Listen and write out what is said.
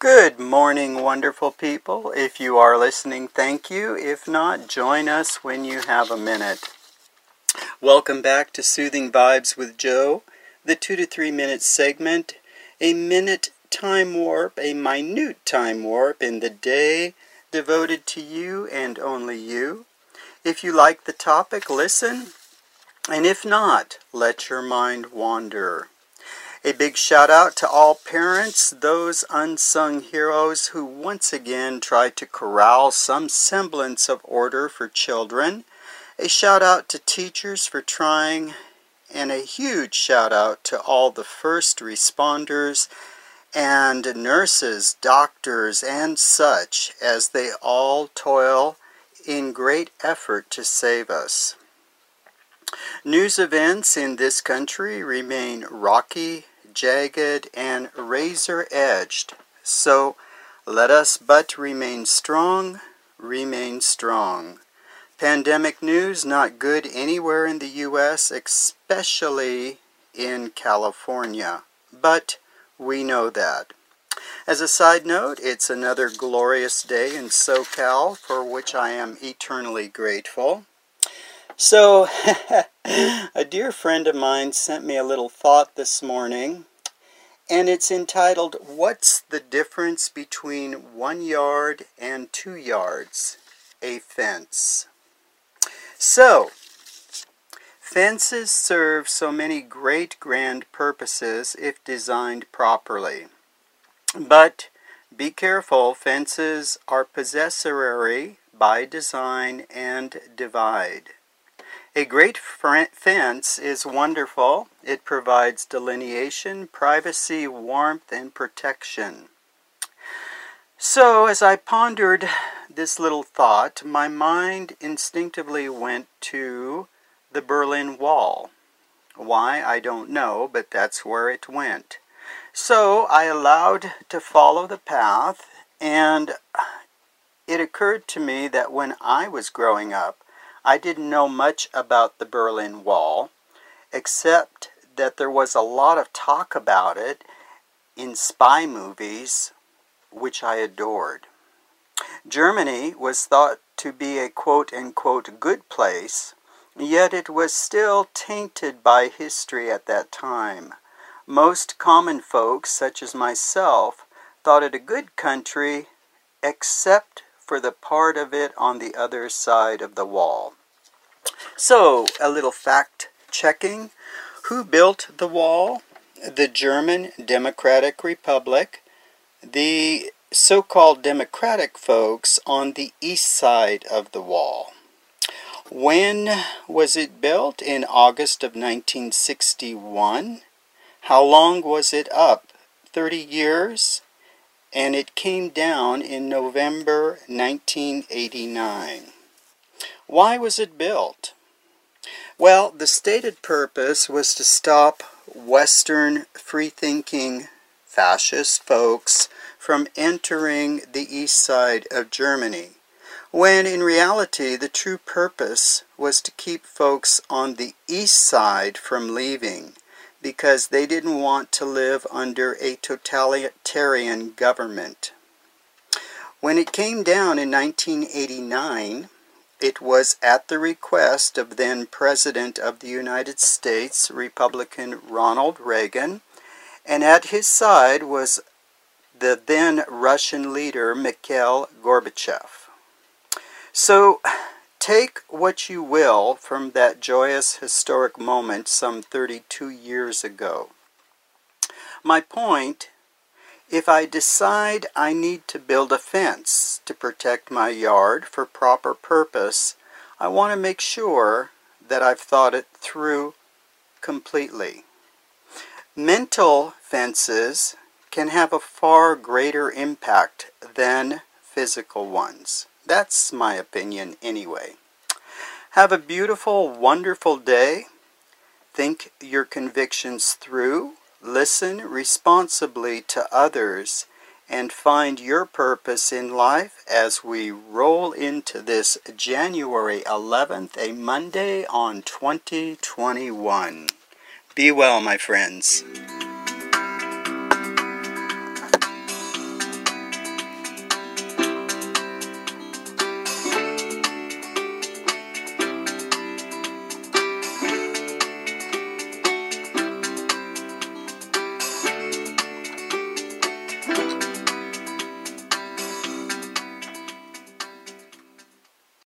Good morning, wonderful people. If you are listening, thank you. If not, join us when you have a minute. Welcome back to Soothing Vibes with Joe, the two to three minute segment, a minute time warp, a minute time warp in the day devoted to you and only you. If you like the topic, listen, and if not, let your mind wander. A big shout out to all parents, those unsung heroes who once again tried to corral some semblance of order for children. A shout out to teachers for trying, and a huge shout out to all the first responders and nurses, doctors, and such as they all toil in great effort to save us. News events in this country remain rocky, jagged, and razor edged. So let us but remain strong, remain strong. Pandemic news not good anywhere in the U.S., especially in California. But we know that. As a side note, it's another glorious day in SoCal for which I am eternally grateful. So, a dear friend of mine sent me a little thought this morning, and it's entitled, What's the Difference Between One Yard and Two Yards? A Fence. So, fences serve so many great grand purposes if designed properly. But be careful, fences are possessory by design and divide. A great fence is wonderful. It provides delineation, privacy, warmth, and protection. So, as I pondered this little thought, my mind instinctively went to the Berlin Wall. Why, I don't know, but that's where it went. So I allowed to follow the path, and it occurred to me that when I was growing up, I didn't know much about the Berlin Wall, except that there was a lot of talk about it in spy movies, which I adored. Germany was thought to be a quote unquote good place, yet it was still tainted by history at that time. Most common folks, such as myself, thought it a good country, except for the part of it on the other side of the wall. So, a little fact checking. Who built the wall? The German Democratic Republic. The so called Democratic folks on the east side of the wall. When was it built? In August of 1961. How long was it up? 30 years. And it came down in November 1989. Why was it built? Well, the stated purpose was to stop Western free thinking fascist folks from entering the east side of Germany, when in reality the true purpose was to keep folks on the east side from leaving because they didn't want to live under a totalitarian government. When it came down in 1989, it was at the request of then President of the United States, Republican Ronald Reagan, and at his side was the then Russian leader Mikhail Gorbachev. So, take what you will from that joyous historic moment some 32 years ago. My point if I decide I need to build a fence to protect my yard for proper purpose, I want to make sure that I've thought it through completely. Mental fences can have a far greater impact than physical ones. That's my opinion anyway. Have a beautiful, wonderful day. Think your convictions through Listen responsibly to others and find your purpose in life as we roll into this January 11th, a Monday on 2021. Be well, my friends.